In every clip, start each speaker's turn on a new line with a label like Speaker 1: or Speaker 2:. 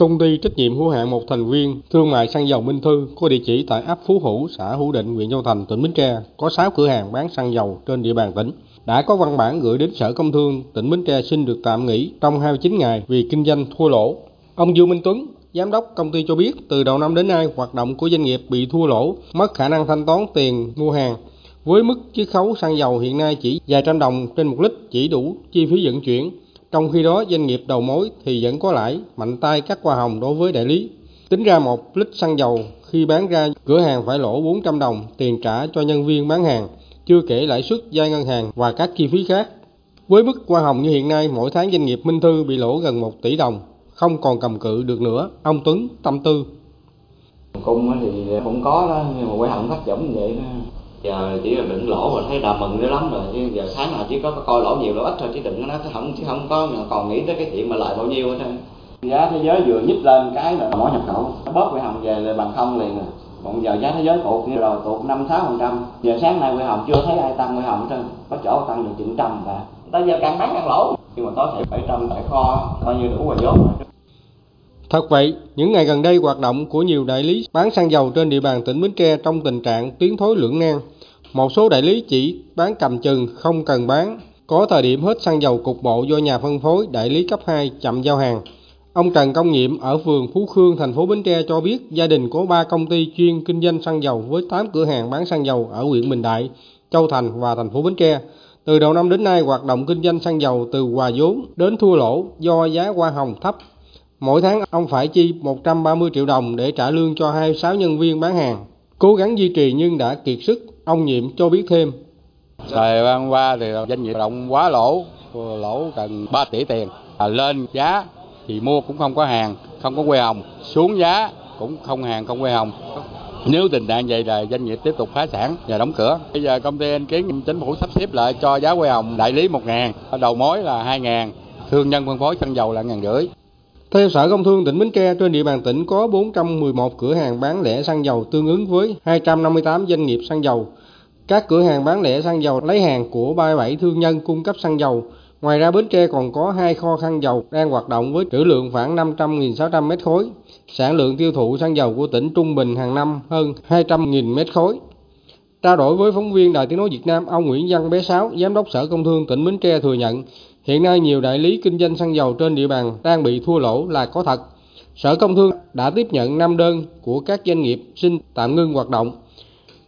Speaker 1: Công ty trách nhiệm hữu hạn một thành viên thương mại xăng dầu Minh Thư có địa chỉ tại ấp Phú Hữu, xã Hữu Định, huyện Châu Thành, tỉnh Bến Tre, có 6 cửa hàng bán xăng dầu trên địa bàn tỉnh. Đã có văn bản gửi đến Sở Công Thương tỉnh Bến Tre xin được tạm nghỉ trong 29 ngày vì kinh doanh thua lỗ. Ông Dương Minh Tuấn, Giám đốc công ty cho biết từ đầu năm đến nay hoạt động của doanh nghiệp bị thua lỗ, mất khả năng thanh toán tiền mua hàng. Với mức chiết khấu xăng dầu hiện nay chỉ vài trăm đồng trên một lít chỉ đủ chi phí vận chuyển, trong khi đó doanh nghiệp đầu mối thì vẫn có lãi, mạnh tay cắt hoa hồng đối với đại lý. Tính ra một lít xăng dầu khi bán ra cửa hàng phải lỗ 400 đồng tiền trả cho nhân viên bán hàng, chưa kể lãi suất vay ngân hàng và các chi phí khác. Với mức hoa hồng như hiện nay, mỗi tháng doanh nghiệp Minh Thư bị lỗ gần 1 tỷ đồng, không còn cầm cự được nữa. Ông Tuấn tâm tư.
Speaker 2: Cung thì cũng có đó, nhưng mà quay hồng thất vọng vậy đó giờ chỉ là đựng lỗ mà thấy đà mừng dữ lắm rồi. Chứ giờ sáng nào chỉ có coi lỗ nhiều lỗ ít thôi, chứ đừng nó không, chứ không có còn nghĩ tới cái chuyện mà lại bao nhiêu hết trơn. Giá thế giới vừa nhích lên cái là mỗi nhập khẩu, nó bớt quy hồng về là bằng không liền rồi còn giờ giá thế giới tụt như rồi tụt năm, sáu phần trăm. Giờ sáng nay quy hồng chưa thấy ai tăng quy hồng hết trơn. Có chỗ tăng được chừng trăm và ta giờ càng bán càng lỗ. Nhưng mà có thể bảy trăm tại kho, coi như đủ rồi, vốn rồi.
Speaker 1: Thật vậy, những ngày gần đây hoạt động của nhiều đại lý bán xăng dầu trên địa bàn tỉnh Bến Tre trong tình trạng tiến thối lưỡng nan. Một số đại lý chỉ bán cầm chừng không cần bán, có thời điểm hết xăng dầu cục bộ do nhà phân phối đại lý cấp 2 chậm giao hàng. Ông Trần Công Nhiệm ở phường Phú Khương, thành phố Bến Tre cho biết gia đình có 3 công ty chuyên kinh doanh xăng dầu với 8 cửa hàng bán xăng dầu ở huyện Bình Đại, Châu Thành và thành phố Bến Tre. Từ đầu năm đến nay, hoạt động kinh doanh xăng dầu từ hòa vốn đến thua lỗ do giá hoa hồng thấp Mỗi tháng ông phải chi 130 triệu đồng để trả lương cho 26 nhân viên bán hàng. Cố gắng duy trì nhưng đã kiệt sức, ông Nhiệm cho biết thêm.
Speaker 3: Thời gian qua thì doanh nghiệp động quá lỗ, lỗ gần 3 tỷ tiền. À, lên giá thì mua cũng không có hàng, không có quê hồng. Xuống giá cũng không hàng, không quê hồng. Nếu tình trạng vậy là doanh nghiệp tiếp tục phá sản và đóng cửa. Bây giờ công ty anh kiến chính phủ sắp xếp lại cho giá quê hồng đại lý 1 ngàn, đầu mối là 2 ngàn, thương nhân phân phối xăng dầu là ngàn rưỡi.
Speaker 1: Theo Sở Công Thương tỉnh Bến Tre, trên địa bàn tỉnh có 411 cửa hàng bán lẻ xăng dầu tương ứng với 258 doanh nghiệp xăng dầu. Các cửa hàng bán lẻ xăng dầu lấy hàng của 37 thương nhân cung cấp xăng dầu. Ngoài ra Bến Tre còn có hai kho xăng dầu đang hoạt động với trữ lượng khoảng 500.600 mét khối. Sản lượng tiêu thụ xăng dầu của tỉnh trung bình hàng năm hơn 200.000 mét khối. Trao đổi với phóng viên Đài Tiếng Nói Việt Nam, ông Nguyễn Văn Bé Sáu, Giám đốc Sở Công Thương tỉnh Bến Tre thừa nhận Hiện nay nhiều đại lý kinh doanh xăng dầu trên địa bàn đang bị thua lỗ là có thật. Sở Công Thương đã tiếp nhận 5 đơn của các doanh nghiệp xin tạm ngưng hoạt động.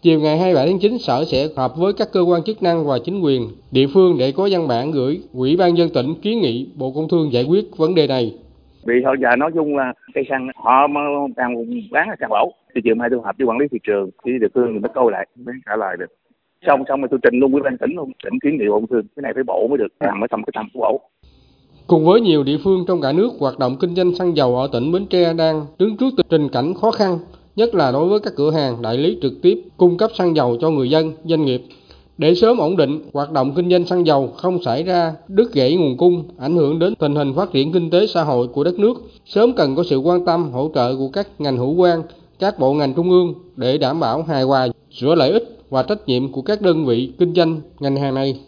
Speaker 1: Chiều ngày 27 tháng 9, Sở sẽ họp với các cơ quan chức năng và chính quyền địa phương để có văn bản gửi Ủy ban dân tỉnh kiến nghị Bộ Công Thương giải quyết vấn đề này.
Speaker 4: Vì họ giờ nói chung là cây xăng họ đang bán là xăng lỗ. Thì chiều mai tôi họp với quản lý thị trường, thì địa phương thì mới câu lại mới trả lời được xong xong rồi tôi trình luôn với ban tỉnh luôn tỉnh kiến nghị bộ công thương. Cái này phải bộ mới được nằm ở trong cái tầm của bộ.
Speaker 1: Cùng với nhiều địa phương trong cả nước, hoạt động kinh doanh xăng dầu ở tỉnh Bến Tre đang đứng trước tình cảnh khó khăn, nhất là đối với các cửa hàng đại lý trực tiếp cung cấp xăng dầu cho người dân, doanh nghiệp. Để sớm ổn định, hoạt động kinh doanh xăng dầu không xảy ra đứt gãy nguồn cung, ảnh hưởng đến tình hình phát triển kinh tế xã hội của đất nước, sớm cần có sự quan tâm, hỗ trợ của các ngành hữu quan, các bộ ngành trung ương để đảm bảo hài hòa giữa lợi ích và trách nhiệm của các đơn vị kinh doanh ngành hàng này.